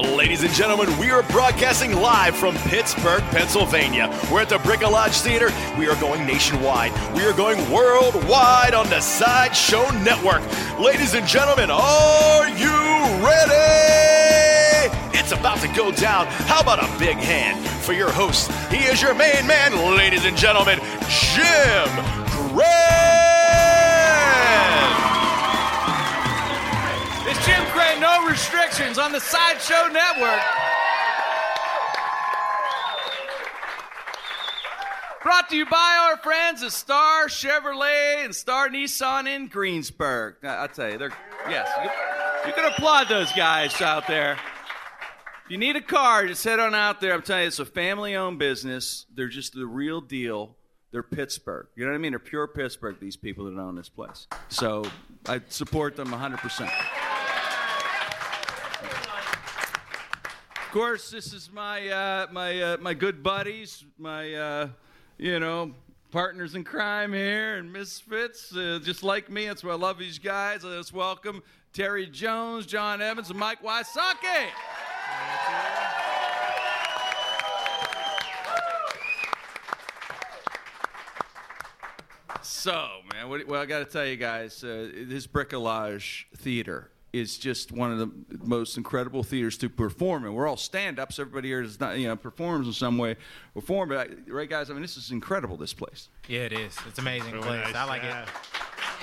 Ladies and gentlemen, we are broadcasting live from Pittsburgh, Pennsylvania. We're at the Bricolage Theater. We are going nationwide. We are going worldwide on the Sideshow Network. Ladies and gentlemen, are you ready? It's about to go down. How about a big hand for your host? He is your main man, ladies and gentlemen, Jim Krenn. Jim Krenn, no restrictions on the Sideshow Network. Brought to you by our friends at Star Chevrolet and Star Nissan in Greensburg. I- I'll tell you, they're, yes, you, you can applaud those guys out there. If you need a car, just head on out there. I'm telling you, it's a family owned business. They're just the real deal. They're Pittsburgh. You know what I mean? They're pure Pittsburgh, these people that own this place. So I support them 100%. Course, this is my uh, my uh, my good buddies, my uh, you know partners in crime here and misfits, uh, just like me. That's why I love these guys. Let's welcome Terry Jones, John Evans, and Mike Wysocki. So, man, what, well, I got to tell you guys, uh, this Bricolage Theater is just one of the most incredible theaters to perform in. We're all stand-ups. Everybody here is not, you know, performs in some way. Perform, but I, right, guys? I mean, this is incredible. This place. Yeah, it is. It's amazing Really place. nice, I like yeah. it.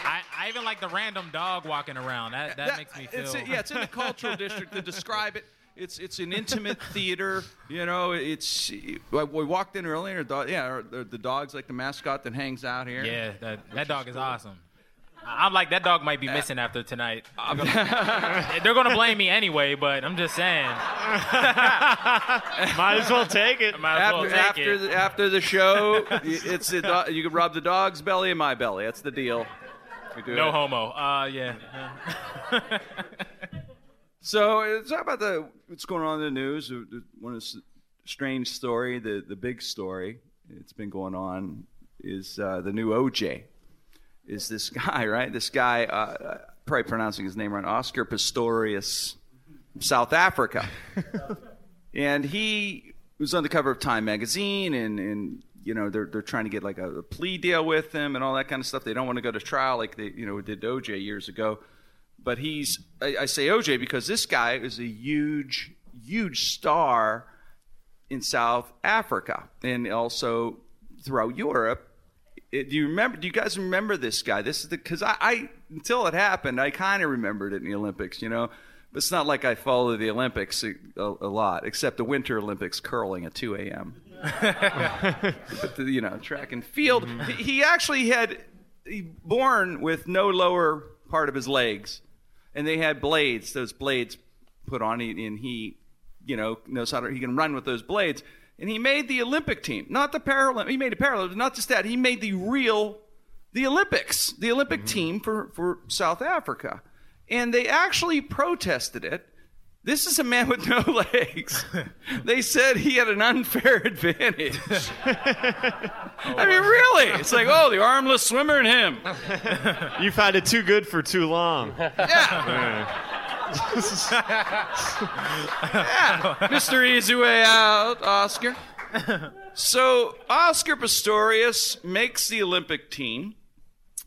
I, I even like the random dog walking around. That that, makes me feel. It's, yeah, it's in the cultural district. To describe it, it's it's an intimate theater. You know, it's we walked in earlier. Dog, yeah, the, the dog's like the mascot that hangs out here. yeah, that that dog is awesome. I'm like that dog might be missing after tonight. They're gonna blame me anyway, but I'm just saying. Might as well take it. Might as well After take after it. the, after the show, it's the do- you can rub the dog's belly and my belly. That's the deal. Do No it. homo. Uh, yeah. So uh, talk about the what's going on in the news. Uh, One of the strange story, the the big story. It's been going on is uh, the new OJ. Is this guy right? This guy, uh, uh, probably pronouncing his name wrong, Oscar Pistorius, South Africa, and he was on the cover of Time magazine, and and you know they're they're trying to get like a, a plea deal with him and all that kind of stuff. They don't want to go to trial like they you know did OJ years ago but he's I, I say OJ because this guy is a huge, huge star in South Africa and also throughout Europe. It- do you remember? Do you guys remember this guy? This is the because I, I until it happened, I kind of remembered it in the Olympics, you know. But it's not like I follow the Olympics a, a, lot, except the Winter Olympics curling at 2 a.m. but the, you know, track and field. He, he actually had he born with no lower part of his legs, and they had blades. Those blades put on, and he, you know, knows how to. He can run with those blades, and he made the Olympic team, not the Paralympic. He made the Paralympics, not just that. He made the real, the Olympics, the Olympic mm-hmm. team for for South Africa, and they actually protested it. This is a man with no legs. They said he had an unfair advantage. I mean, really? It's like, oh, the armless swimmer and him. You've had it too good for too long. Yeah. yeah. Mr. Easy Way Out, Oscar. So, Oscar Pistorius makes the Olympic team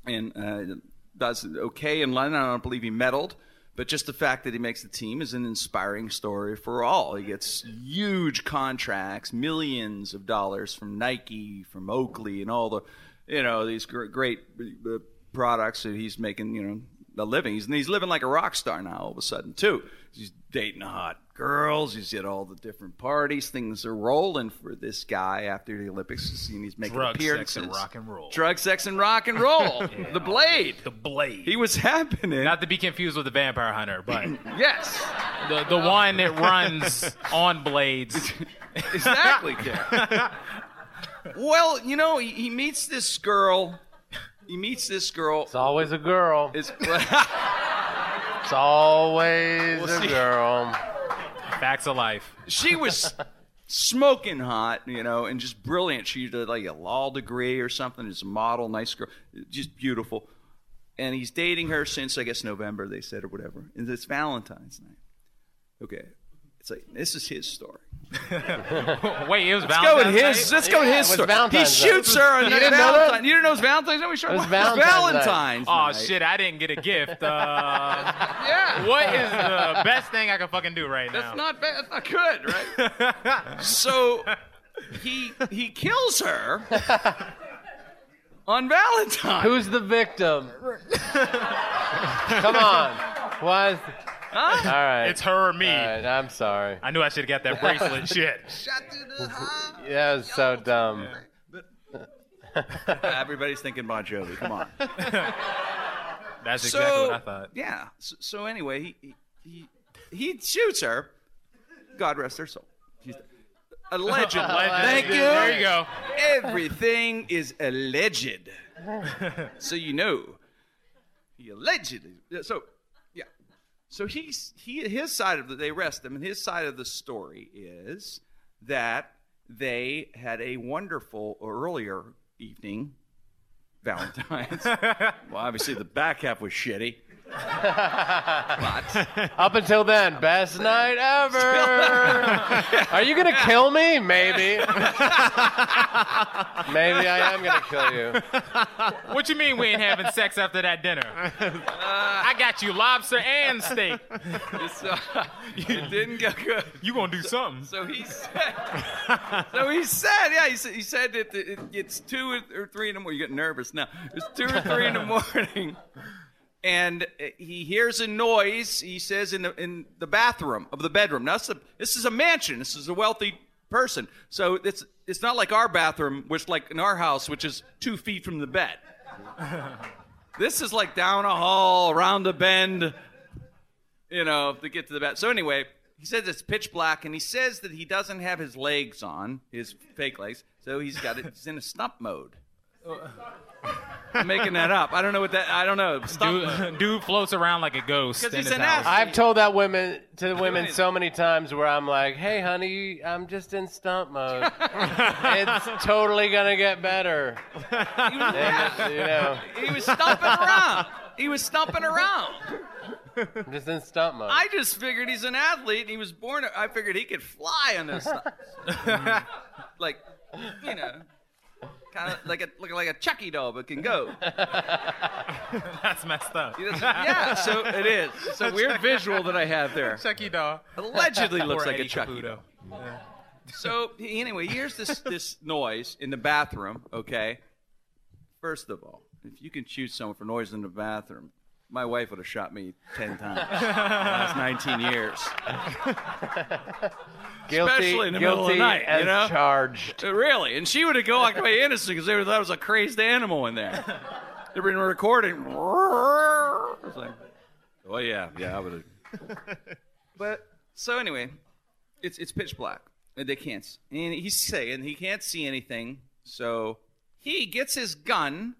and uh, does okay in London. I don't believe he medaled, but just the fact that he makes the team is an inspiring story for all. He gets huge contracts, millions of dollars from Nike, from Oakley, and all the, you know, these gr- great uh, products that he's making, you know, a living. He's, he's living like a rock star now all of a sudden, too. He's dating hot girls. He's at all the different parties. Things are rolling for this guy after the Olympics. And he's making Drug, sex, appearances. and rock and roll. Drug, sex, and rock and roll. The Blade. The blade. He was happening. Not to be confused with the vampire hunter, but yes, the the one that runs on blades. exactly. Well, you know, he, he meets this girl. He meets this girl. It's always a girl. It's, It's always We'll a see. girl. Facts of life. she was smoking hot, you know, and just brilliant. She did like a law degree or something. Just a model, nice girl, just beautiful. And he's dating her since I guess November. They said or whatever. And it's Valentine's night. Okay. It's like this is his story. Wait, it was Let's go with his. Night? Let's go with Yeah, his story. Valentine's he Night. shoots her on You didn't know? Valentine's. You didn't know it was Valentine's Night? We sure It was was Valentine's Night. Valentine's Oh shit! I didn't get a gift. Uh, Yeah. what is the best thing I can fucking do right now? That's not bad. That's not good, right? so he he kills her on Valentine's. Who's the victim? Come on. Why? Is... All right. It's her or me. All right, I'm sorry. I knew I should have got that bracelet. Shit. That was so dumb. Everybody's thinking Bon Jovi. Come on. That's so exactly what I thought. yeah. So, so anyway, he, he he he shoots her. God rest her soul. She's alleged. Thank you. There you go. Everything is alleged. so you know. He allegedly. So yeah. So he's he his side of the they arrest him, and his side of the story is that they had a wonderful earlier evening, Valentine's. well, obviously the back half was shitty. But Up until then, best night ever. Are you gonna kill me? Maybe. Maybe I am gonna kill you. What you mean we ain't having sex after that dinner? I got you lobster and steak. it's, uh, it didn't go good. You gonna do something? So he said. so he said, yeah, he said, he said that it, it's two or three in the morning. You get nervous now. It's two or three in the morning, and uh, he hears a noise. He says in the in the bathroom of the bedroom. Now this is a, this is a mansion. This is a wealthy person. So it's it's not like our bathroom, which like in our house, which is two feet from the bed. This is like down a hall, around a bend, you know, to get to the bed. So anyway, he says it's pitch black, and he says that he doesn't have his legs on, his fake legs, so he's got it. He's in a stump mode. I'm oh. making that up. I don't know what that. I don't know. Dude, dude floats around like a ghost 'Cause in he's an house. athlete. I've told that women to the women so many times where I'm like, "Hey, honey, I'm just in stump mode. it's totally gonna get better." And, you know, He was stumping around. He was stumping around. I'm just in stump mode. I just figured he's an athlete, and he was born. I figured he could fly on this stuff. like, you know, kind of like a looking like a Chucky doll, but can go. That's messed up. Yeah, so it is. It's a weird visual that I have there. Chucky doll. Allegedly looks Poor like a Chucky Caputo. doll. So anyway, here's this this noise in the bathroom. Okay, first of all, if you can choose someone for noise in the bathroom, my wife would have shot me ten times in the last nineteen years. guilty, especially in the middle of the guilty night, you as know? charged. Uh, Really, and she would have gone away innocent because they would have thought it was a crazed animal in there. They've been recording. I like, oh yeah, yeah, I would have. But so anyway, it's it's pitch black. And they can't. And he's saying he can't see anything. So he gets his gun.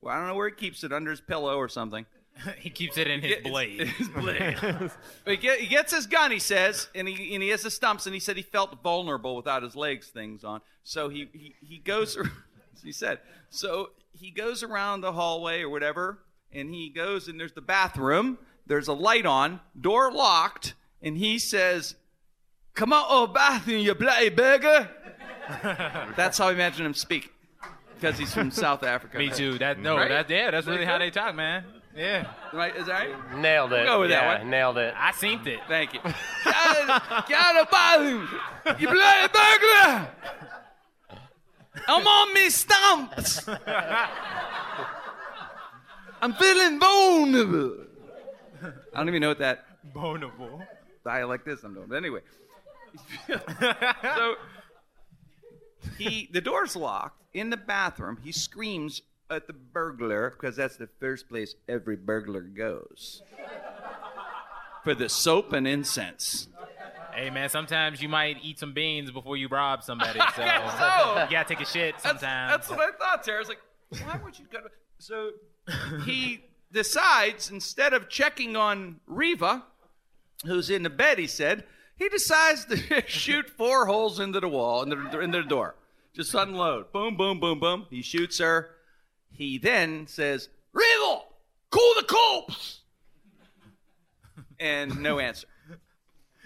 Well, I don't know where he keeps it under his pillow or something. He keeps it in his It's- blade. His blade. but he, get, he gets his gun, he says, and he, and he has the stumps, and he said he felt vulnerable without his legs things on. So he, he, he goes, he said, so he goes around the hallway or whatever, and he goes, and there's the bathroom, there's a light on, door locked, and he says, Come on, oh, bathroom, you bloody beggar." That's how I imagine him speak. Because he's from South Africa. Me too. That no, Right? that yeah, that's really how they talk, man. Yeah, Right? Is that right? Nailed it. Go with that yeah, one. Nailed it. I synced it. Thank you. Get out, get out of the bathroom, you bloody burglar! I'm on me stumps. I'm feeling vulnerable. I don't even know what that Bonable. dialect is I'm doing. But anyway, so he the door's locked in the bathroom. He screams at the burglar because that's the first place every burglar goes for the soap and incense. Hey man, sometimes you might eat some beans before you rob somebody. So, guess so. you oh. gotta take a shit sometimes. that's what I thought, Sarah. I was like, why would you go to... So he decides, instead of checking on Reeva, who's in the bed, he said, he decides to shoot four holes into the wall, in the, in the door. Just unload. Boom, boom, boom, boom. He shoots her. He then says, Reeva, call the cops! And no answer.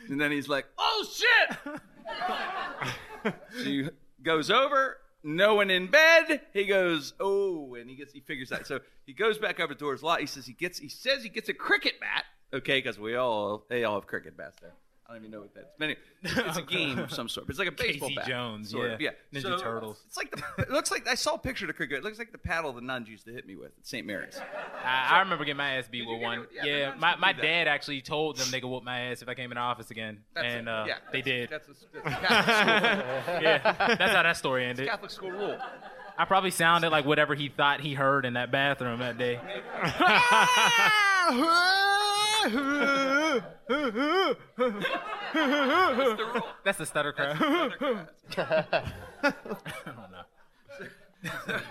And then he's like, oh shit! she goes over, no one in bed. He goes, oh, and he gets he figures out. So he goes back over to his lot. He says he gets he says he gets a cricket bat. Okay, because we all they all have cricket bats there. I don't even know what that is. But anyway, it's a game of some sort. But It's like a baseball Casey bat. Jones, sort of. yeah. yeah. Ninja Turtles. It's like the. It looks like I saw a picture of cricket. It looks like the paddle the nuns used to hit me with at St. Mary's. I, I remember getting my ass beat with one. it? Yeah, Yeah, my, my dad actually told them they could whoop my ass if I came in the office again, That's and uh, yeah, they did. that's- a, that's a Catholic school. yeah, that's how that story ended. Catholic school rule. I probably sounded like whatever he thought he heard in that bathroom that day. That's the stutter crowd. Oh,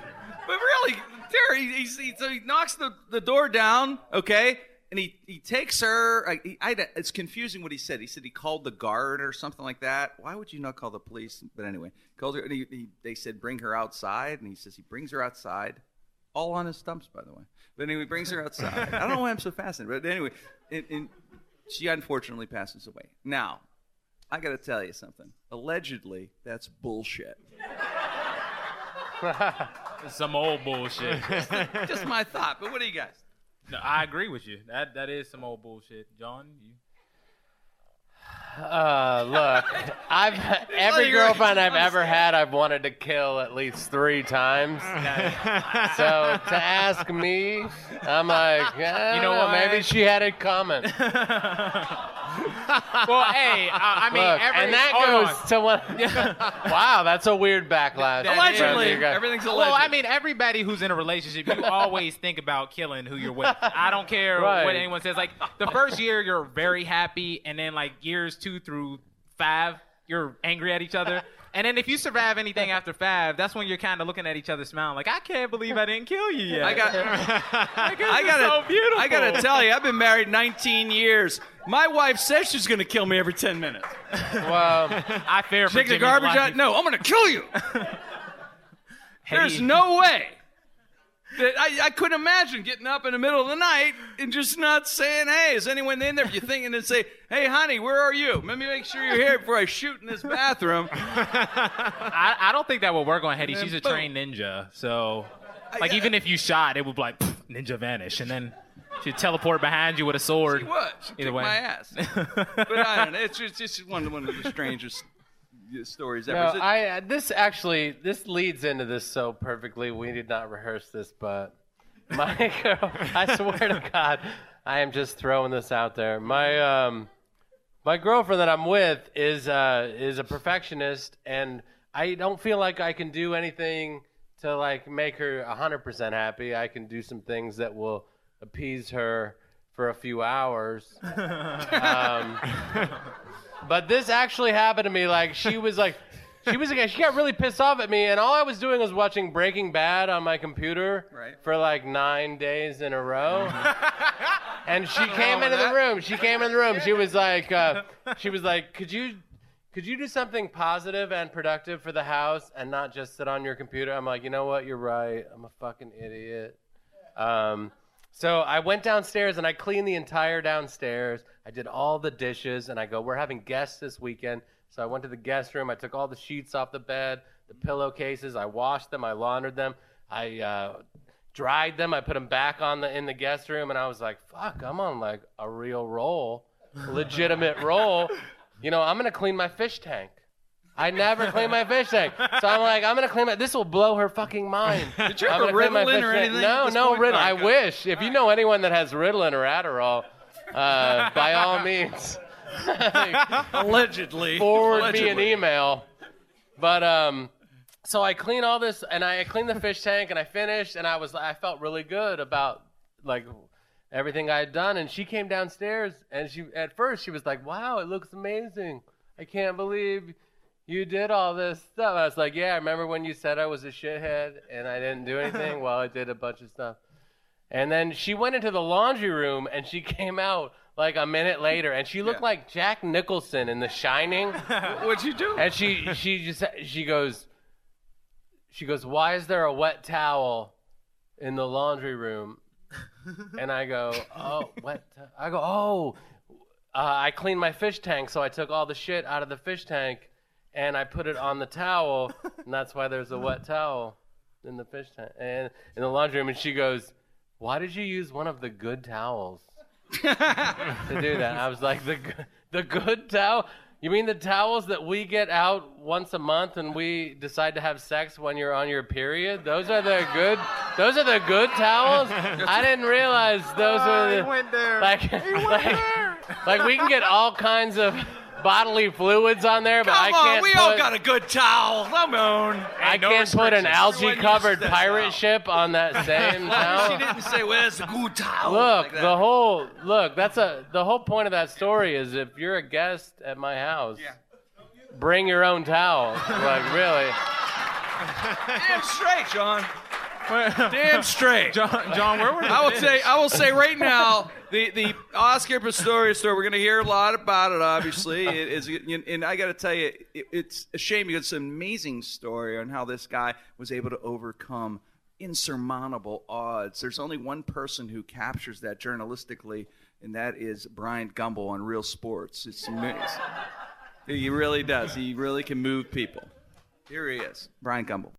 but really, Terry, he, he, so he knocks the, the door down, okay, and he, he takes her. I, he, I, it's confusing what he said. He said he called the guard or something like that. Why would you not call the police? But anyway, called her, and he, he, they said bring her outside, and he says he brings her outside, all on his stumps, by the way. But anyway, he brings her outside. I don't know why I'm so fascinated, but anyway, and, and she unfortunately passes away. Now, I got to tell you something. Allegedly, that's bullshit. some old bullshit. Just my thought. But what do you guys? No, I agree with you. That that is some old bullshit, John. You, Uh, look, I've every girlfriend I've ever had, I've wanted to kill at least three times. so to ask me, I'm like, You know, what? maybe she had it coming. well, hey, I, I mean, Look, every, and that goes on. to what? wow, that's a weird backlash. That Allegedly, You got- everything's alleged. Well, I mean, everybody who's in a relationship, you always think about killing who you're with. I don't care Right. what anyone says. Like the first year, you're very happy, and then like years two through five, you're angry at each other. And then if you survive anything after five, that's when you're kind of looking at each other, smiling like, "I can't believe I didn't kill you yet." I got. Like, I gotta, so beautiful. I gotta tell you, I've been married 19 years. My wife says she's gonna kill me every 10 minutes. well, I fear for Take the garbage life. out. No, I'm gonna kill you. Hey, There's no way. That I, I couldn't imagine getting up in the middle of the night and just not saying, "Hey, is anyone in there?" If you're thinking and say, "Hey, honey, where are you? Let me make sure you're here before I shoot in this bathroom." I, I don't think that would work on Hetty. She's a boom. trained ninja, so like I- even if you shot, it would be like "Pff, ninja vanish, and then she'd teleport behind you with a sword. She was. She Either way. my ass. but I don't know. It's just, it's just one, one of the strangest stories ever. no, Is it- I uh, this actually this leads into this so perfectly. We did not rehearse this, but my girl, I swear to God, I am just throwing this out there. My um, my girlfriend that I'm with is uh is a perfectionist, and I don't feel like I can do anything to like make her 100% happy. I can do some things that will appease her for a few hours. um, but this actually happened to me. Like she was like, she was like, she got really pissed off at me, and all I was doing was watching Breaking Bad on my computer Right. for like nine days in a row. and she came into the room. She came in the room. She was like, uh, she was like, could you? Could you do something positive and productive for the house and not just sit on your computer? I'm like, you know what? You're right. I'm a fucking idiot. Um, so I went downstairs and I cleaned the entire downstairs. I did all the dishes and I go, we're having guests this weekend. So I went to the guest room. I took all the sheets off the bed, the pillowcases. I washed them. I laundered them. I uh, dried them. I put them back on the in the guest room. And I was like, fuck, I'm on like a real roll, legitimate roll. You know, I'm gonna clean my fish tank. I never clean my fish tank. So I'm like, I'm gonna clean my. This will blow her fucking mind. Did you ever Ritalin fish or tank. anything No, no? Ritalin. I wish. If you know anyone that has Ritalin or Adderall, uh, by all means, allegedly forward me an email. But um, so I clean all this, and I clean the fish tank, and I finished, and I was I felt really good about like everything I had done. And she came downstairs, and she at first she was like, "Wow, it looks amazing! I can't believe." You did all this stuff. I was like, yeah, I remember when you said I was a shithead and I didn't do anything? well, I did a bunch of stuff. And then she went into the laundry room and she came out like a minute later and she looked Yeah. like Jack Nicholson in The Shining. What'd you do? and she she just she goes she goes, "Why is there a wet towel in the laundry room?" And I go, "Oh, wet." I go, "Oh, uh, I cleaned my fish tank, so I took all the shit out of the fish tank and I put it on the towel, and that's why there's a wet towel in the fish tank and in the laundry room. And she goes, "Why did you use one of the good towels to do that?" I was like, "The the good towel." You mean the towels that we get out once a month and we decide to have sex when you're on your period? Those are the good. Those are the good towels. I didn't realize those were the went there. like, like, like we can get all kinds of bodily fluids on there, but I can't on, we put, all got a good towel. Come on. I no can't put an algae-covered pirate towel. ship on that same towel. She didn't say, well, it's a good towel. Look, like the whole look. That's a the whole point of that story is if you're a guest at my house, bring your own towel. like really. Damn straight, John. Damn straight. John, John, where were the I will say, I will say right now, the the Oscar Pistorius story. We're going to hear a lot about it. Obviously, it is, and I got to tell you, it, it's a shame because it's an amazing story on how this guy was able to overcome insurmountable odds. There's only one person who captures that journalistically, and that is Brian Gumbel on Real Sports. It's amazing. He really does. He really can move people. Here he is, Brian Gumbel.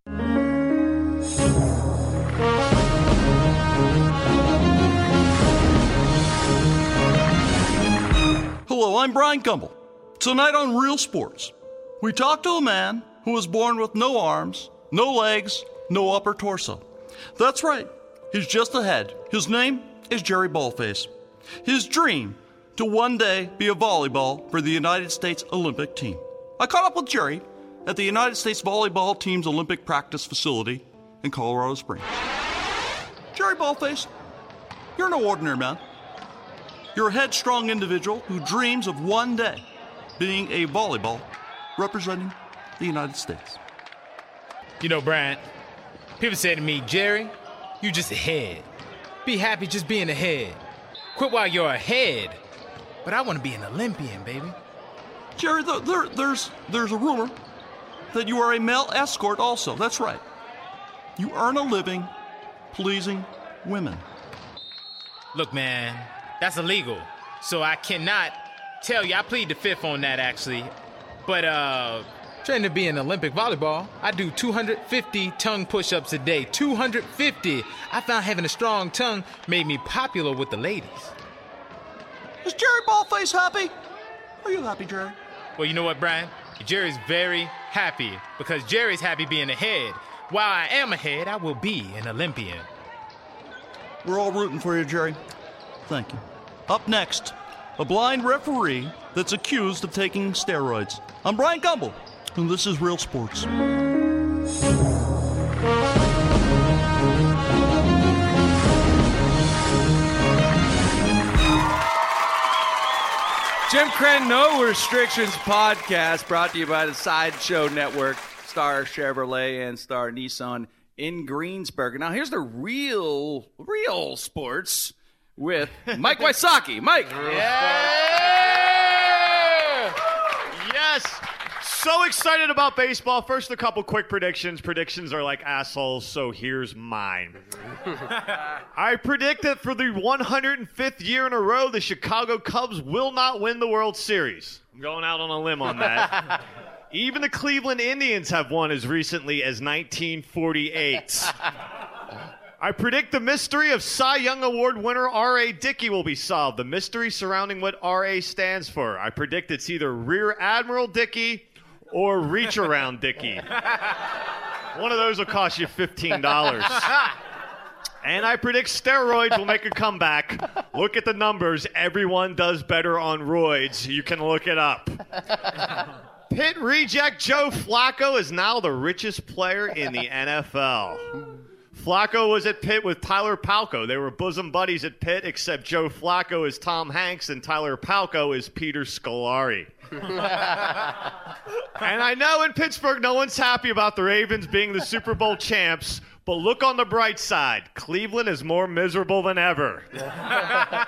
Hello, I'm Brian Gumbel. Tonight on Real Sports, we talk to a man who was born with no arms, no legs, no upper torso. That's right, he's just a head. His name is Jerry Ballface. His dream to one day be a volleyball for the United States Olympic team. I caught up with Jerry at the United States volleyball team's Olympic practice facility in Colorado Springs. Jerry Ballface, you're no ordinary man. You're a headstrong individual who dreams of one day being a volleyball representing the United States. You know, Brian, people say to me, Jerry, you just ahead. Be happy just being ahead. Quit while you're ahead. But I want to be an Olympian, baby. Jerry, th- there, there's, there's a rumor that you are a male escort also. That's right. You earn a living pleasing women. Look, man, that's illegal. So I cannot tell you. I plead the fifth on that, actually. But, uh, trying to be an Olympic volleyball, I do 250 tongue push ups a day. 250. I found having a strong tongue made me popular with the ladies. Is Jerry Ballface happy? Are you happy, Jerry? Well, you know what, Brian? Jerry's very happy because Jerry's happy being ahead. While I am ahead, I will be an Olympian. We're all rooting for you, Jerry. Thank you. Up next, a blind referee that's accused of taking steroids. I'm Brian Gumbel, and this is Real Sports. Jim Krenn, No Restrictions podcast brought to you by the Sideshow Network, Star Chevrolet and Star Nissan in Greensburg. Now, here's the real, real sports with Mike Wysocki. Mike. Yes. So excited about baseball. First, a couple quick predictions. Predictions are like assholes, so here's mine. I predict that for the 105th year in a row, the Chicago Cubs will not win the World Series. I'm going out on a limb on that. Even the Cleveland Indians have won as recently as 1948. I predict the mystery of Cy Young Award winner R.A. Dickey will be solved. The mystery surrounding what R.A. stands for. I predict it's either Rear Admiral Dickey or Reach Around Dickey. One of those will cost you $15. And I predict steroids will make a comeback. Look at the numbers. Everyone does better on roids. You can look it up. Pitt reject Joe Flacco is now the richest player in the NFL. Flacco was at Pitt with Tyler Palko. They were bosom buddies at Pitt, except Joe Flacco is Tom Hanks and Tyler Palko is Peter Scolari. and I know in Pittsburgh no one's happy about the Ravens being the Super Bowl champs, but look on the bright side. Cleveland is more miserable than ever.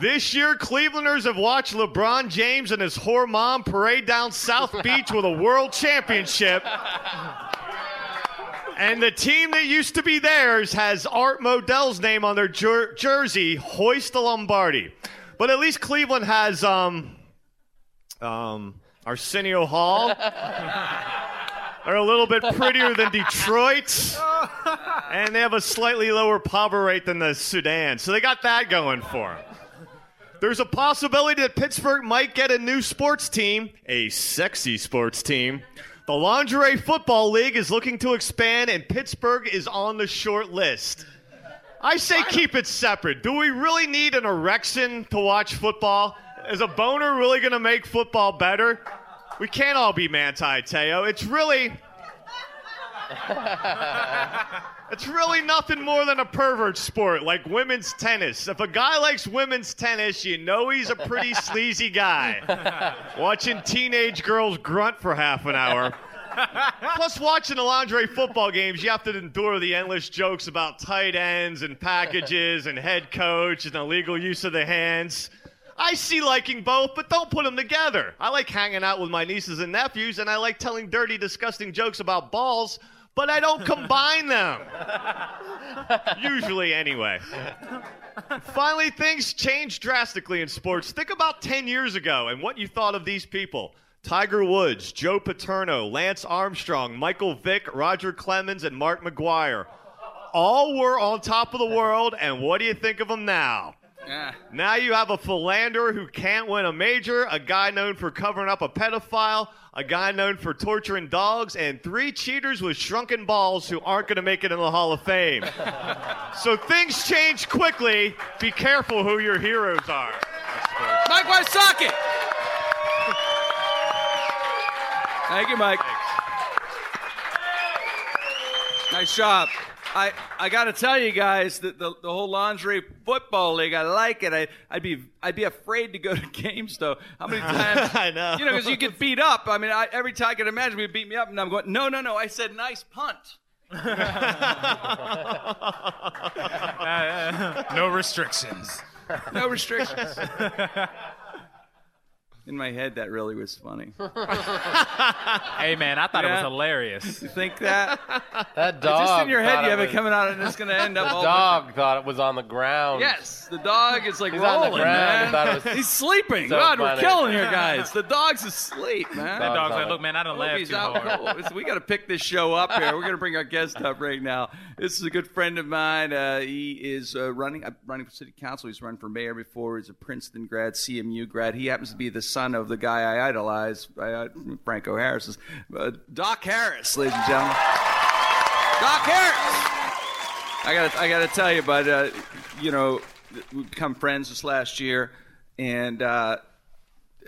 This year, Clevelanders have watched LeBron James and his whore mom parade down South Beach with a world championship. And the team that used to be theirs has Art Modell's name on their jer- jersey, Hoist the Lombardi. But at least Cleveland has um, um, Arsenio Hall. They're a little bit prettier than Detroit. And they have a slightly lower poverty rate than the Sudan. So they got that going for them. There's a possibility that Pittsburgh might get a new sports team, a sexy sports team. The Lingerie Football League is looking to expand, and Pittsburgh is on the short list. I say keep it separate. Do we really need an erection to watch football? Is a boner really going to make football better? We can't all be Manti Te'o. It's really. It's really nothing more than a pervert sport, like women's tennis. If a guy likes women's tennis, you know he's a pretty sleazy guy. Watching teenage girls grunt for half an hour. Plus, watching the lingerie football games, you have to endure the endless jokes about tight ends and packages and head coach and illegal use of the hands. I see liking both, but don't put them together. I like hanging out with my nieces and nephews, and I like telling dirty, disgusting jokes about balls, but I don't combine them. Usually, anyway. Finally, things changed drastically in sports. Think about 10 years ago and what you thought of these people. Tiger Woods, Joe Paterno, Lance Armstrong, Michael Vick, Roger Clemens, and Mark McGwire. All were on top of the world, and what do you think of them now? Yeah. Now you have a philanderer who can't win a major, a guy known for covering up a pedophile, a guy known for torturing dogs, and three cheaters with shrunken balls who aren't going to make it in the Hall of Fame. so things change quickly. Be careful who your heroes are. Mike Wysocki. Thank you, Mike. Nice job. I, I got to tell you guys that the, the whole lingerie football league, I like it. I, I'd be I'd be afraid to go to games though. How many times? I know. You know, because you get beat up. I mean, I, every time I can imagine, would beat me up, and I'm going, no, no, no. I said nice punt. No restrictions. No restrictions. In my head, that really was funny. Hey man, I thought it Yeah. was hilarious. You think that? That dog. Just in your head, thought you it have it was- coming out, and it's going to end up The all dog thought it was on the ground. Yes, the dog is like He's on rolling, the ground. man. He thought it was He's sleeping. so God, we're killing here, guys. The dog's asleep, man. That dog's on like, look, man, I don't Hope laugh he's too out hard. cold. We got to pick this show up here. We're going to bring our guest up right now. This is a good friend of mine. Uh, he is uh, running uh, running for city council. He's run for mayor before. He's a Princeton grad, CMU grad. He happens to be the son of the guy I idolize, uh, Franco Harris. Uh, Dok Harris, ladies and gentlemen. Dok Harris. I got I got to tell you, but uh, you know, we become friends this last year, and. Uh,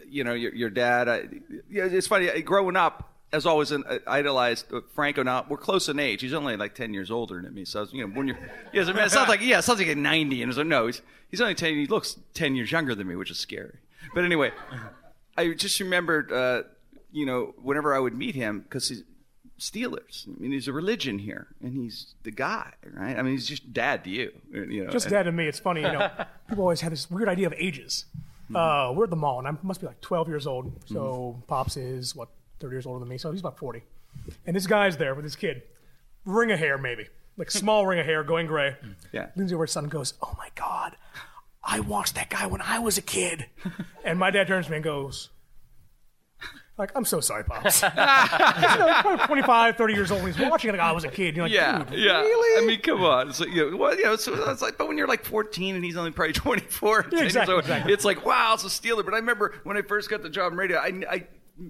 you know, your, your dad. I, yeah, it's funny. uh, Growing up, as always, an, uh, idolized Franco. Now we're close in age. He's only like ten years older than me. So you know, when you're, mean, it sounds like yeah, it sounds like a ninety. And like no, he's he's only ten. He looks ten years younger than me, which is scary. But anyway, I just remembered, uh, you know, whenever I would meet him, because he's Steelers. I mean, he's a religion here, and he's the guy, right? I mean, he's just dad to you, you know. Just dad to me. It's funny, you know. people always have this weird idea of ages. Uh, we're at the mall, and I must be like 12 years old. So pops is what 30 years older than me, so he's about 40. And this guy's there with his kid, ring of hair maybe, like small ring of hair, going gray. Yeah. Leans over his son and goes, "Oh my god, I watched that guy when I was a kid." and my dad turns to me and goes. Like, I'm so sorry, Pops. you know, probably 25, 30 years old, he's watching it like I was a kid. You're like, Yeah, dude, yeah. really? I mean, come on. It's like, you know, well, you know, so it's like, but when you're like 14 and he's only probably 24, 10 years exactly, old, exactly. it's like, wow, it's a stealer. But I remember when I first got the job in radio, I, I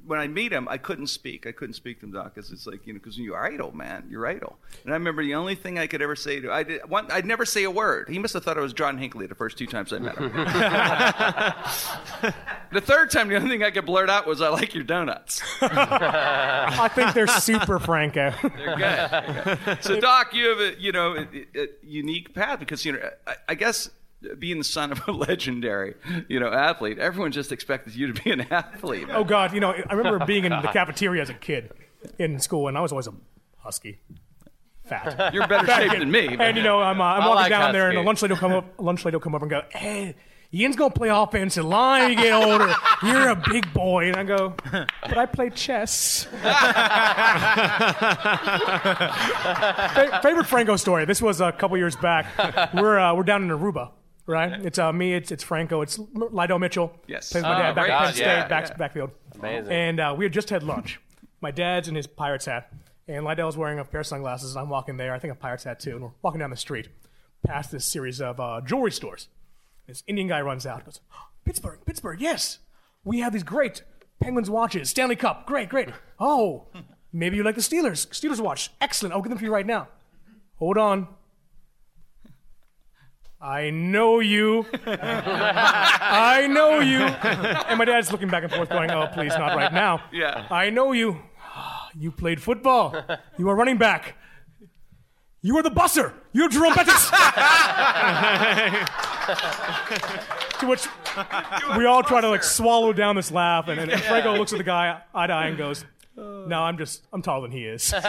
when I meet him, I couldn't speak. I couldn't speak to him, Dok, because it's like, you know, because you're idol, man. You're idol. And I remember the only thing I could ever say to, I did, one, I'd never say a word. He must have thought I was John Hinckley the first two times I met him. the third time, the only thing I could blurt out was, I like your donuts. I think they're super Franco. They're good. They're good. So, Dok, you have a you know a, a unique path because you know I, I guess being the son of a legendary you know athlete, everyone just expected you to be an athlete. Oh God, you know, I remember being in the cafeteria as a kid in school, and I was always a husky, fat. You're better Fat shape kid. than me. but- And you know, I'm, uh, I'm walking like down there, and husky. a lunch lady will come up. Lunch lady will come up and go, "Hey, Ian's gonna play offensive line. You get older. You're a big boy." And I go, "But I play chess." Fa- favorite Franco story. This was a couple years back. We're uh, we're down in Aruba, right? It's uh, me. It's it's Franco. It's Lydell Mitchell. Yes. Plays with my Oh, dad back at Penn State, yeah, back, yeah. backfield. Amazing. And uh, we had just had lunch. My dad's in his Pirates hat, and Lydell's wearing a pair of sunglasses. And I'm walking there. I think a Pirates hat too. And we're walking down the street, past this series of uh, jewelry stores. This Indian guy runs out. Goes, Pittsburgh, Pittsburgh, yes. We have these great Penguins watches, Stanley Cup, great, great. Oh, maybe you like the Steelers, Steelers watch, excellent. I'll get them for you right now. Hold on. I know you. I know you. And my dad's looking back and forth, going, "Oh, please, not right now." Yeah. I know you. You played football. You are running back. You are the busser. You're Jerome Bettis. to which we all try to like swallow down this laugh, and, and Franco looks at the guy eye to eye and goes, "No, I'm just I'm taller than he is."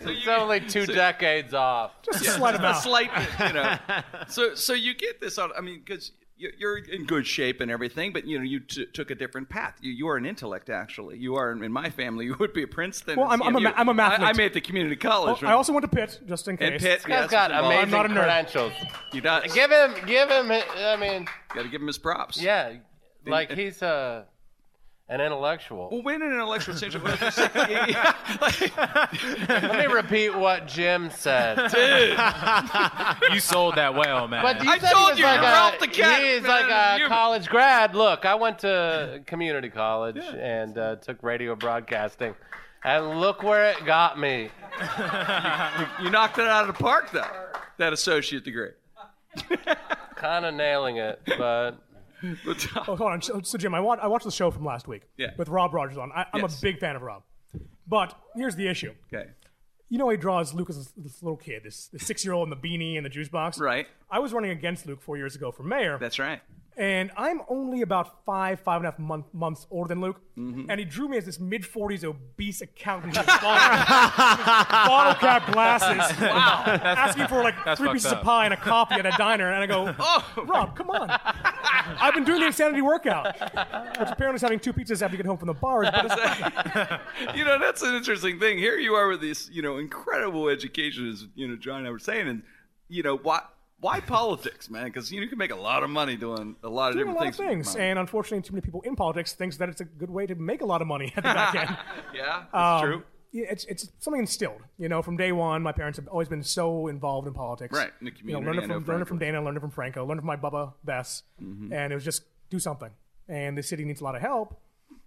And walks away. It's only two decades off. Just a slight a slight, you know. So, so you get this on. I mean, because you're in good shape and everything, but you know, you t- took a different path. You, you are an intellect, actually. You are in my family. You would be a Princeton. Well, I'm- I'm a ma- You- I'm a mathlete. I, I made the community college. I also went to Pitt, just in case. and Pitt. This guy's yes, got involved. amazing not a nerd. credentials. He does. Give him, give him. I mean, Got to give him his props. yeah, like he's uh, an intellectual. Well, when an intellectual situation, yeah, like- Let me repeat what Jim said. Dude, You sold that well, man. But you I said told he was you, like you're a, the Cat, He's man. like a You- college grad. Look, I went to community college and uh, took radio broadcasting, and look where it got me. you knocked it out of the park, though. That associate degree. Kind of nailing it, but But, uh, Oh, hold on. So, so Jim, I, watch, I watched the show from last week Yeah. with Rob Rogers on. I, I'm Yes. a big fan of Rob. But here's the issue. okay. You know, he draws Luke as this little kid, this, this six year old in the beanie and the juice box. Right. I was running against Luke four years ago for mayor. That's right. And I'm only about five, five and a half month, months older than Luke. Mm-hmm. And he drew me as this mid 40s obese accountant with bottle, cap glasses. Wow. Asking for like three pieces up. of pie and a coffee at a diner. And I go, oh, Rob, come on. I've been doing the insanity workout, which apparently is having two pizzas after you get home from the bars. You know, that's an interesting thing. Here you are with this, you know, incredible education, as you know, John and I were saying, and you know, why why politics, man? Because you, know, you can make a lot of money doing a lot of doing a different lot things. with things. And unfortunately, too many people in politics thinks that it's a good way to make a lot of money at the back end. yeah, that's Um, true. it's it's something instilled. You know, from day one, my parents have always been so involved in politics. Right, in the You know, community, learned it from from Dana, learned it from Franco, learned it from my Bubba Bess, Mm-hmm. and it was just do something. And the city needs a lot of help.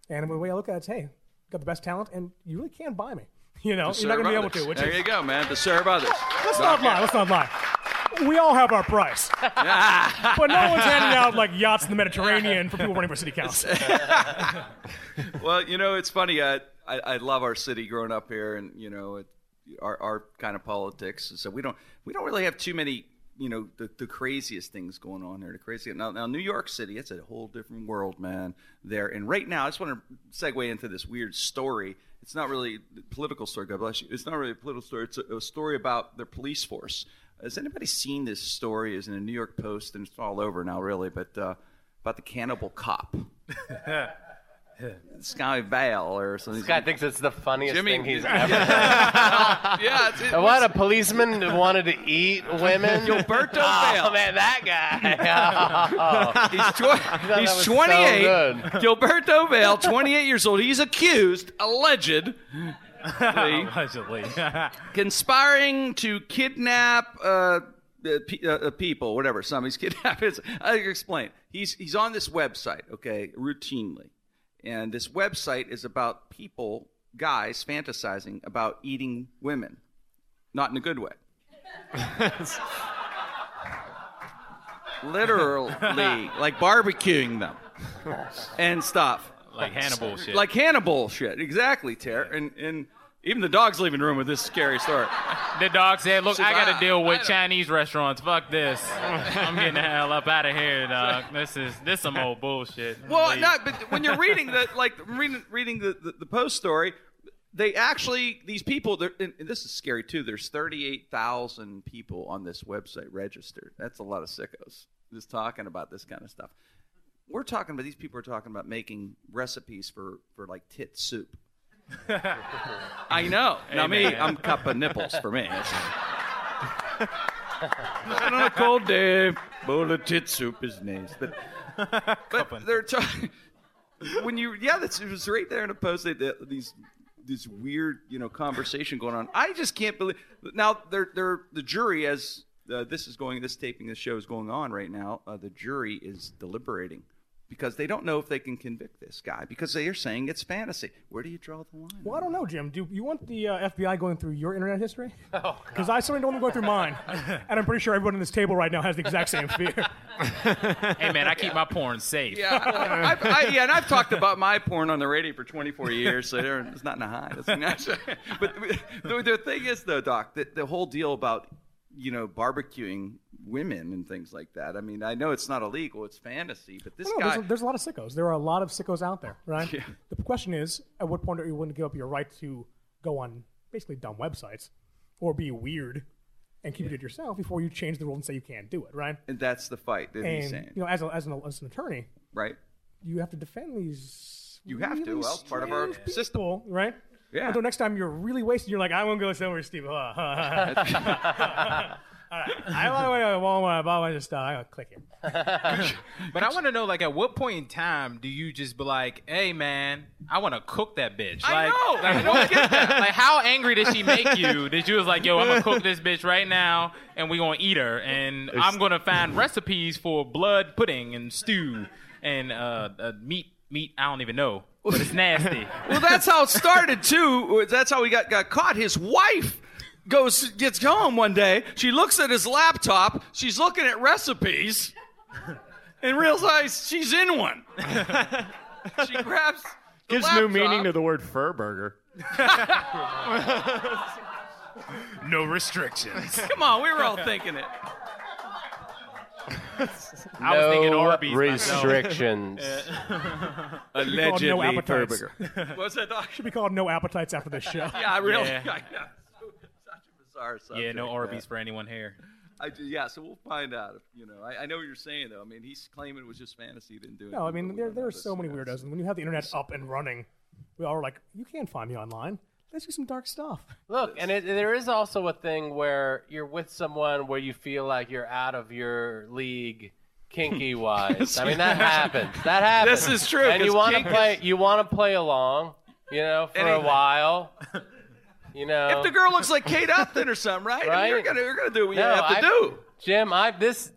And the way I look at it is, hey, got the best talent, and you really can't buy me. You know, you're not going to be able to. Which there is, you go, man. To serve others. let's not lie. Let's not lie. We all have our price, but no one's handing out like yachts in the Mediterranean for people running for city council. well, you know, it's funny. I, I I love our city growing up here, and you know, it, our our kind of politics. So we don't we don't really have too many. You know, the, the craziest things going on here. The crazy now, now New York City. It's a whole different world, man. There and right now, I just want to segue into this weird story. It's not really a political story. God bless you. It's not really a political story. It's a, a story about their police force. Has anybody seen this story? It's in the New York Post, and it's all over now, really. But uh, about the cannibal cop. Sky Valle or something. this guy thinks it's the funniest Jimmy- thing he's ever. yeah, it's, it, What a policeman who wanted to eat women. Gilberto Oh Valle. man, that guy. Oh. He's, tw- he's was so 28. Gilberto Valle, 28 years old. He's accused, alleged, Allegedly. conspiring to kidnap uh, uh, pe- people, whatever. Some he's kidnapped. It's- I explain. He's he's on this website, okay, routinely, and this website is about people, guys, fantasizing about eating women, not in a good way. Literally, like barbecuing them and stuff. Like Hannibal shit. Like Hannibal shit, exactly, Ter. And and even the dog's leaving the room with this scary story. the dog said, "Look, I got to deal with Chinese restaurants. Fuck this. I'm getting the hell up out of here, dog. This is this some old bullshit." Well, Leave. no, but when you're reading the like reading reading the, the, the post story, they actually these people. And, and this is scary too. There's 38,000 people on this website registered. That's a lot of sickos just talking about this kind of stuff. We're talking about these people are talking about making recipes for for like tit soup. I know. Now me. I'm cup of nipples for me. On a cold day, bowl of tit soup is nice. But, but they're talking when you yeah, that's it was right there in a post. They, they, these this weird you know conversation going on. I just can't believe now they're they're the jury as uh, this is going this taping this show is going on right now. Uh, the jury is deliberating because they don't know if they can convict this guy because they are saying it's fantasy. Where do you draw the line? Well, I don't know, Jim. Do you want the uh, FBI going through your internet history? Oh, Because I certainly don't want to go through mine, and I'm pretty sure everyone in this table right now has the exact same fear. Hey man, I keep my porn safe. Yeah, I, I've, I, yeah, and I've talked about my porn on the radio for 24 years, so there- it's not in a high. That's nice. But the, the thing is, though, Dok, the, the whole deal about you know barbecuing women and things like that. I mean, I know it's not illegal; it's fantasy. But this No, guy, there's, a, there's a lot of sickos. There are a lot of sickos out there, right? Yeah. The question is, at what point are you willing to give up your right to go on basically dumb websites or be weird and keep it to yourself before you change the rule and say you can't do it, right? and that's the fight that he's saying, you know, as, a, as, an, as an attorney, right? you have to defend these. You have to. Well, part of our strange system. right? Yeah. Until next time you're really wasted, you're like, I won't go somewhere, Steve. All right. I want to go to Walmart, buy a bunch of stuff. I gotta click it. But I want to know, like, at what point in time do you just be like, "Hey, man, I want to cook that bitch"? I Like, know. like, I don't get that. like, how angry did she make you that you was like, "Yo, I'm gonna cook this bitch right now, and we gonna eat her, and I'm gonna find recipes for blood pudding and stew and uh, uh, meat, meat. I don't even know, but it's nasty." Well, that's how it started too. That's how he got, got caught. His wife goes gets home one day. She looks at his laptop. She's looking at recipes, and realizes she's in one. she grabs. the Gives new meaning to the word fur burger. no restrictions. Come on, we were all thinking it. I was thinking no Arby's restrictions. Allegedly, no appetites. Furburger. What's that, Dok? Should be called No Appetites after this show. Yeah, I really. Yeah. Yeah. yeah. Such a bizarre subject. Yeah, no man. Arby's for anyone here. I do, yeah, so we'll find out. If, you know, I, I know what you're saying though. I mean, he's claiming it was just fantasy. He didn't do it. No, I mean there there are so many weirdos, and when you have the internet up and running, we all are like, you can't find me online. Let's do some dark stuff. Look, and it, there is also a thing where you're with someone where you feel like you're out of your league, kinky wise. I mean, that happens. That happens. This is true, And you 'cause want to play. is- You want to play along. You know, for a while. You know. If the girl looks like Kate Upton or something, right? I mean, you're gonna you're gonna do what you No, have to I- do. Jim, I this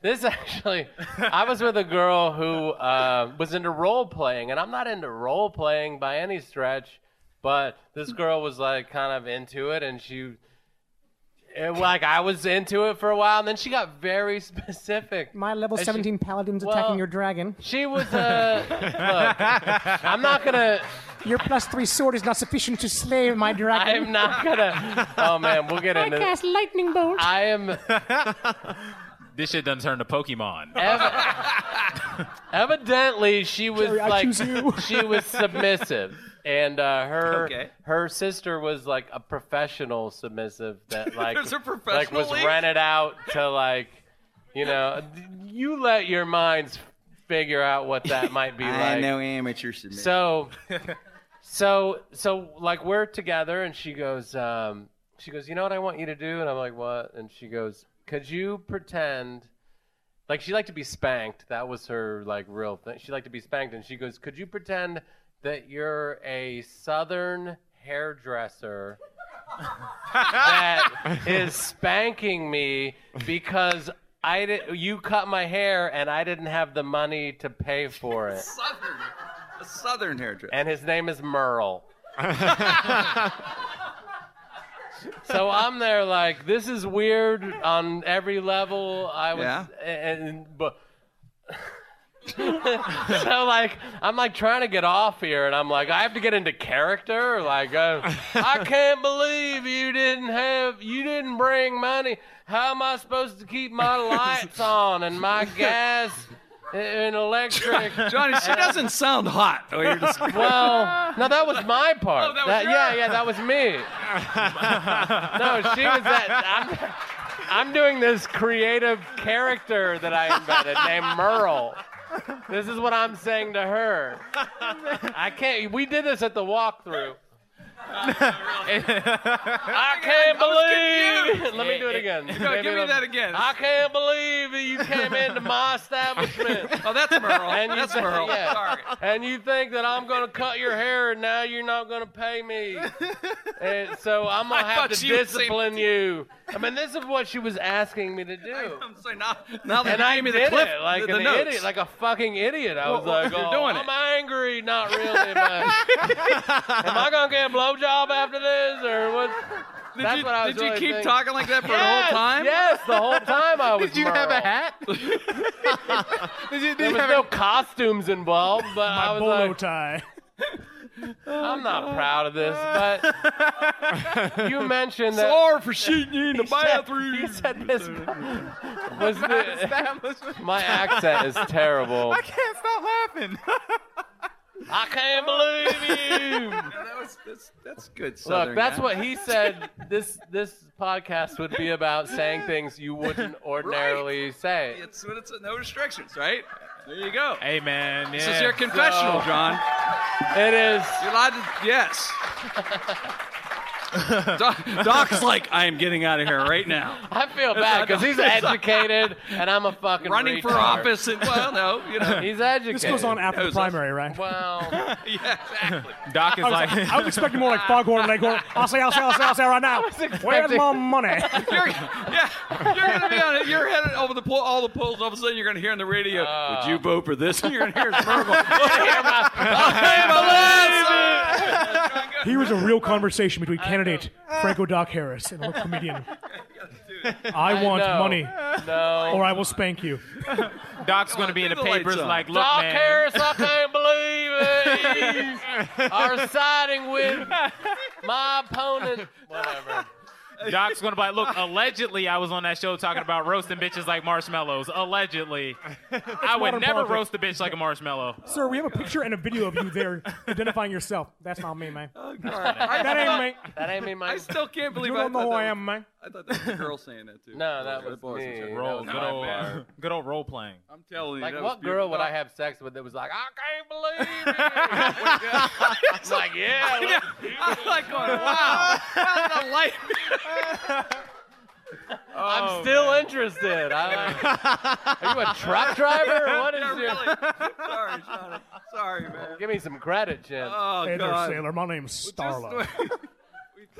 this actually I was with a girl who uh, was into role playing, and I'm not into role playing by any stretch, but this girl was like kind of into it, and she. it- like I was into it for a while, and then she got very specific. My level And she- 17 paladins Well- attacking your dragon. She was uh, look. I'm not gonna. Your plus three sword is not sufficient to slay my dragon. I'm not gonna. Oh man, we'll get I into. cast lightning bolt. I am. This shit doesn't turn to Pokemon. Ev- evidently, she was Jerry, I like choose you. she was submissive, and uh, her Okay. her sister was like a professional submissive that like like was league? rented out to like you know you let your minds figure out what that might be like. Yeah, no amateur submit. So, so, so, like, we're together, and she goes, um, she goes, you know what I want you to do? And I'm like, what? And she goes, could you pretend, like, she liked to be spanked. That was her, like, real thing. She liked to be spanked, and she goes, could you pretend that you're a southern hairdresser that is spanking me because I did, you cut my hair and I didn't have the money to pay for it. southern, a southern hairdresser. and his name is Merle. so I'm there like this is weird on every level. I was Yeah. and but so like I'm like trying to get off here and I'm like I have to get into character like uh, I can't believe you didn't have you didn't bring money. How am I supposed to keep my lights on and my gas and electric? Johnny, she doesn't sound hot. the way you're describing- Well, no, that was my part. Oh, that was yeah, yeah, that was me. no, she was that. I'm, I'm doing this creative character that I invented named Merle. This is what I'm saying to her. I can't. We did this at the walkthrough. I can't believe. Let me do it again. Go, give me that again. I can't believe that you came into my establishment. Oh, that's Merle. And you that's think- Merle. yeah. Sorry. And you think that I'm gonna cut your hair and now you're not gonna pay me. And so I'm gonna I have to discipline you. I mean, this is what she was asking me to do. I'm saying now, now that And you I gave me the clip, it like the, the an notes. idiot, like a fucking idiot. I was well, like, oh, doing I'm it. angry, not really, but am I gonna get a blowjob after this or what? Did That's you, what I was did you really keep thinking. talking like that for yes, the whole time? Yes, the whole time I was. Did you have a hat? did you, did There was have no a, costumes involved, but I My was bolo like, tie. I'm oh, not proud of this. But you mentioned that. Sorry for shooting you in the bathroom. He said this was the, my accent is terrible. I can't stop laughing. I can't believe you. that was, that's, that's good. Southern Look, that's guy. what he said. This this podcast would be about saying things you wouldn't ordinarily say. It's it's no restrictions, right? There you go. hey man, yeah. This is your confessional, So- John. It is. You're allowed to. Yes. Dok, Dok's like, I am getting out of here right now. I feel bad because he's educated and I'm a fucking Running for office, and well, no, you know. He's educated. This goes on after the Knows us. primary, right? Well, yeah, exactly. Dok is I was, like, I was expecting more like Foghorn Leghorn. I'll say, I'll say, I'll say, I'll say right now. Where's my money? You're, yeah, you're gonna be on it. You're headed over the poll, all the polls. All of a sudden, you're gonna hear on the radio, "Would you uh. vote for this?" And you're gonna hear Merkel. Here is a real conversation between candidate Franco Dok Harris and a local comedian. I want know. money, no. or I will spank you. Dok's gonna be in the Turn the lights papers on. like, look, Dok man. Harris, I can't believe it. Are siding with my opponent. Whatever. Dok's gonna be like, look, allegedly I was on that show talking about roasting bitches like marshmallows. Allegedly. I would modern never politics. roast a bitch like a marshmallow. Sir, we have a picture and a video of you there identifying yourself. That's not me, man. Oh, I, That ain't me. That ain't me, man. I still can't believe You I don't know who I am, man. I thought that was a girl saying that too. No, that Yeah, was boys me. and shit. Roll, good was old, my bad. good old role playing. I'm telling you, Like, that what was girl would I have sex with that was like, I can't believe it? It's like, yeah. Yeah, I'm like going, wow, that's the light. I'm oh, still interested. I are you a truck driver? Or what is Yeah, your? really. Sorry, Sean. Sorry, man. Give me some credit, Chin. Oh Hey there, sailor. My name's Just- Starla.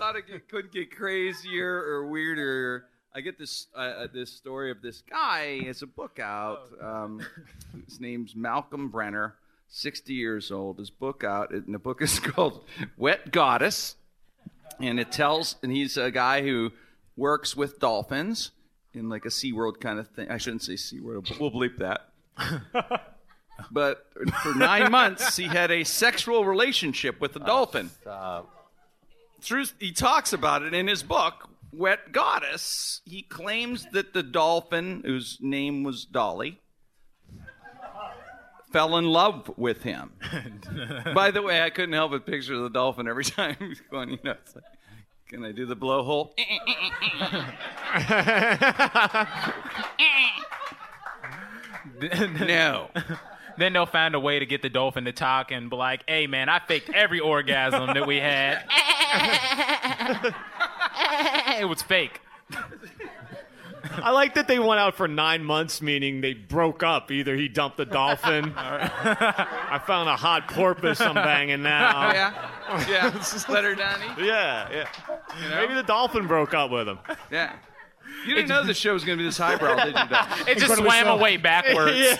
We thought it get- couldn't get crazier or weirder. I get this uh, uh, this story of this guy. He has a book out. Um, his name's Malcolm Brenner. Sixty years old. His book out, and the book is called Wet Goddess, and it tells. And he's a guy who works with dolphins in like a SeaWorld kind of thing. I shouldn't say SeaWorld. We'll bleep that. But for nine months, he had a sexual relationship with a dolphin Stop. Through he talks about it in his book wet goddess. He claims that the dolphin whose name was dolly fell in love with him. By the way i couldn't help but picture the dolphin every time he's going you know it's like can i do the blowhole? No Then they'll find a way to get the dolphin to talk and be like, "Hey, man, I faked every orgasm that we had. it was fake." I like that they went out for nine months, meaning they broke up. Either he dumped the dolphin. I found a hot porpoise I'm banging now. yeah yeah letter donnie yeah, yeah. Maybe the dolphin broke up with him. yeah you didn't know the show was going to be this highbrow did you Dok? It just Incredibly swam so. away backwards.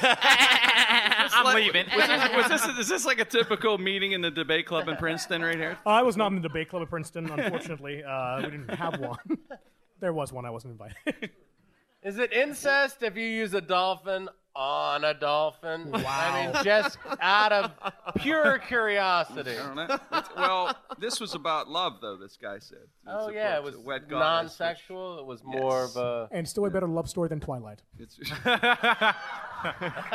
I'm leaving. Was this, was this is this like a typical meeting in the debate club in Princeton right here? I was not in the debate club at Princeton, unfortunately. Uh, we didn't have one. there was one. I wasn't invited. Is it incest if you use a dolphin on a dolphin? Wow. I mean, just out of pure curiosity. I don't know. It's- well, this was about love, though. This guy said. Oh It's a yeah, it was wet non-sexual. It was more Yes. of a. and still a better love story than Twilight. which-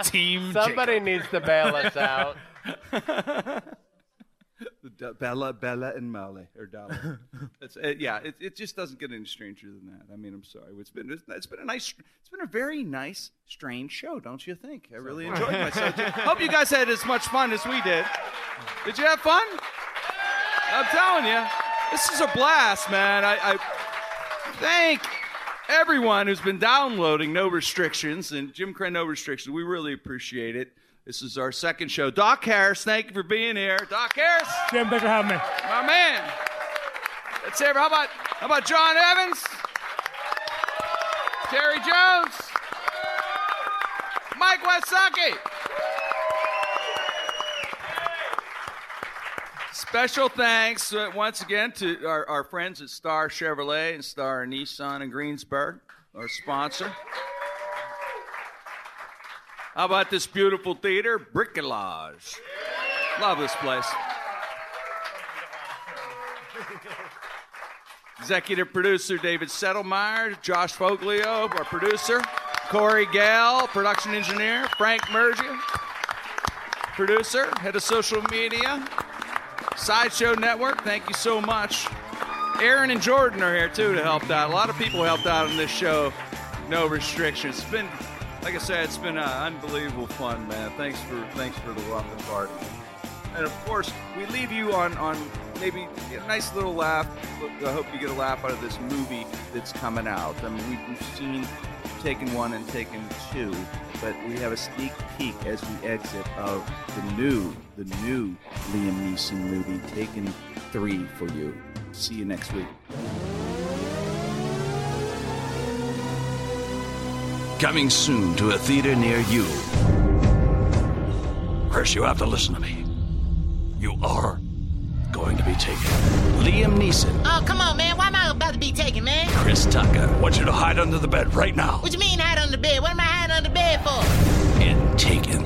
Team a. Somebody needs to bail us out. Bella, Bella, and Molly or Dolly. It's, uh, yeah, it, it just doesn't get any stranger than that. I mean, I'm sorry. It's been it's, it's been a nice, it's been a very nice, strange show, don't you think? I really enjoyed myself. Hope you guys had as much fun as we did. Did you have fun? I'm telling you, this is a blast, man. I, I thank everyone who's been downloading No Restrictions and Jim Krenn No Restrictions. We really appreciate it. This is our second show. Dok Harris, thank you for being here. Dok Harris, Jim, thanks for having me. my man. Let's hear. How about how about John Evans, Terry Jones, Mike Wysocki. Special thanks uh, once again to our, our friends at Star Chevrolet and Star Nissan in Greensburg, our sponsor. How about this beautiful theater, Bricolage? Love this place. Executive producer David Settlemeyer, Josh Foglio, our producer, Corey Gale, production engineer, Frank Mergia, producer, head of social media, Sideshow Network, thank you so much. Aaron and Jordan are here too to help out. A lot of people helped out on this show. No restrictions. It's been, like I said, it's been uh, unbelievable fun, man. Thanks for thanks for the welcome party. And of course, we leave you on on maybe a nice little laugh. I hope you get a laugh out of this movie that's coming out. I mean, we've, seen Taken One and Taken Two, but we have a sneak peek as we exit of the new, the new Liam Neeson movie, Taken Three, for you. See you next week. Coming soon to a theater near you. Chris, you have to listen to me. You are going to be taken. Liam Neeson, Oh, come on, man. Why am I about to be taken, man? Chris Tucker, I want you to hide under the bed right now. What you mean hide under the bed? What am I hiding under the bed for? In Taken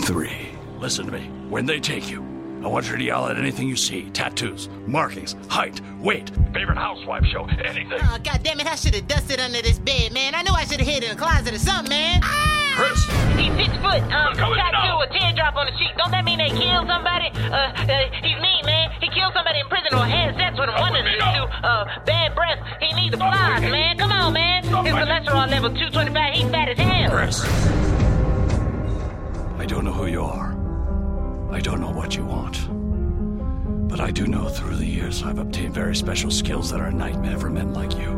3. Listen to me. When they take you, I want you to yell at anything you see tattoos, markings, height, weight, favorite housewife show, anything. Oh, God damn it. I should have dusted under this bed, man. I knew I should have hid in a closet or something, man. Chris, He's six foot, um, Coming tattoo, now. a teardrop on the cheek. Don't that mean they killed somebody? Uh, uh, he's mean, man. He killed somebody in prison or had sex with him. One of the two, uh, bad breath. He needs a flies, man. Come on, man. His cholesterol level 225. He's fat as hell. Chris. I don't know who you are. I don't know what you want. But I do know through the years I've obtained very special skills that are a nightmare for men like you.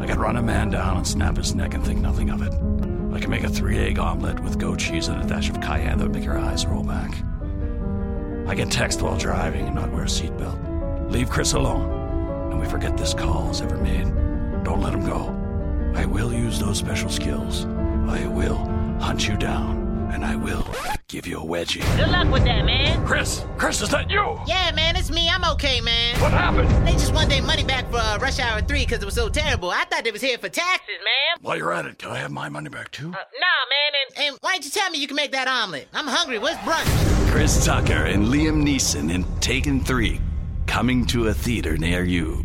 I can run a man down and snap his neck and think nothing of it. I can make a three egg omelet with goat cheese and a dash of cayenne that would make your eyes roll back. I can text while driving and not wear a seatbelt. Leave Chris alone, and we forget this call is ever made. Don't let him go. I will use those special skills. I will hunt you down, and I will give you a wedgie. Good luck with that, man. Chris! Chris, is that you? Yeah, man, it's me. I'm okay, man. What happened? They just want their money back for uh, Rush Hour 3 because it was so terrible. I thought they was here for taxes, man. While you're at it, can I have my money back too? Uh, nah, man, and And why didn't you tell me you can make that omelet? I'm hungry. What's brunch? Chris Tucker and Liam Neeson in Taken 3, coming to a theater near you.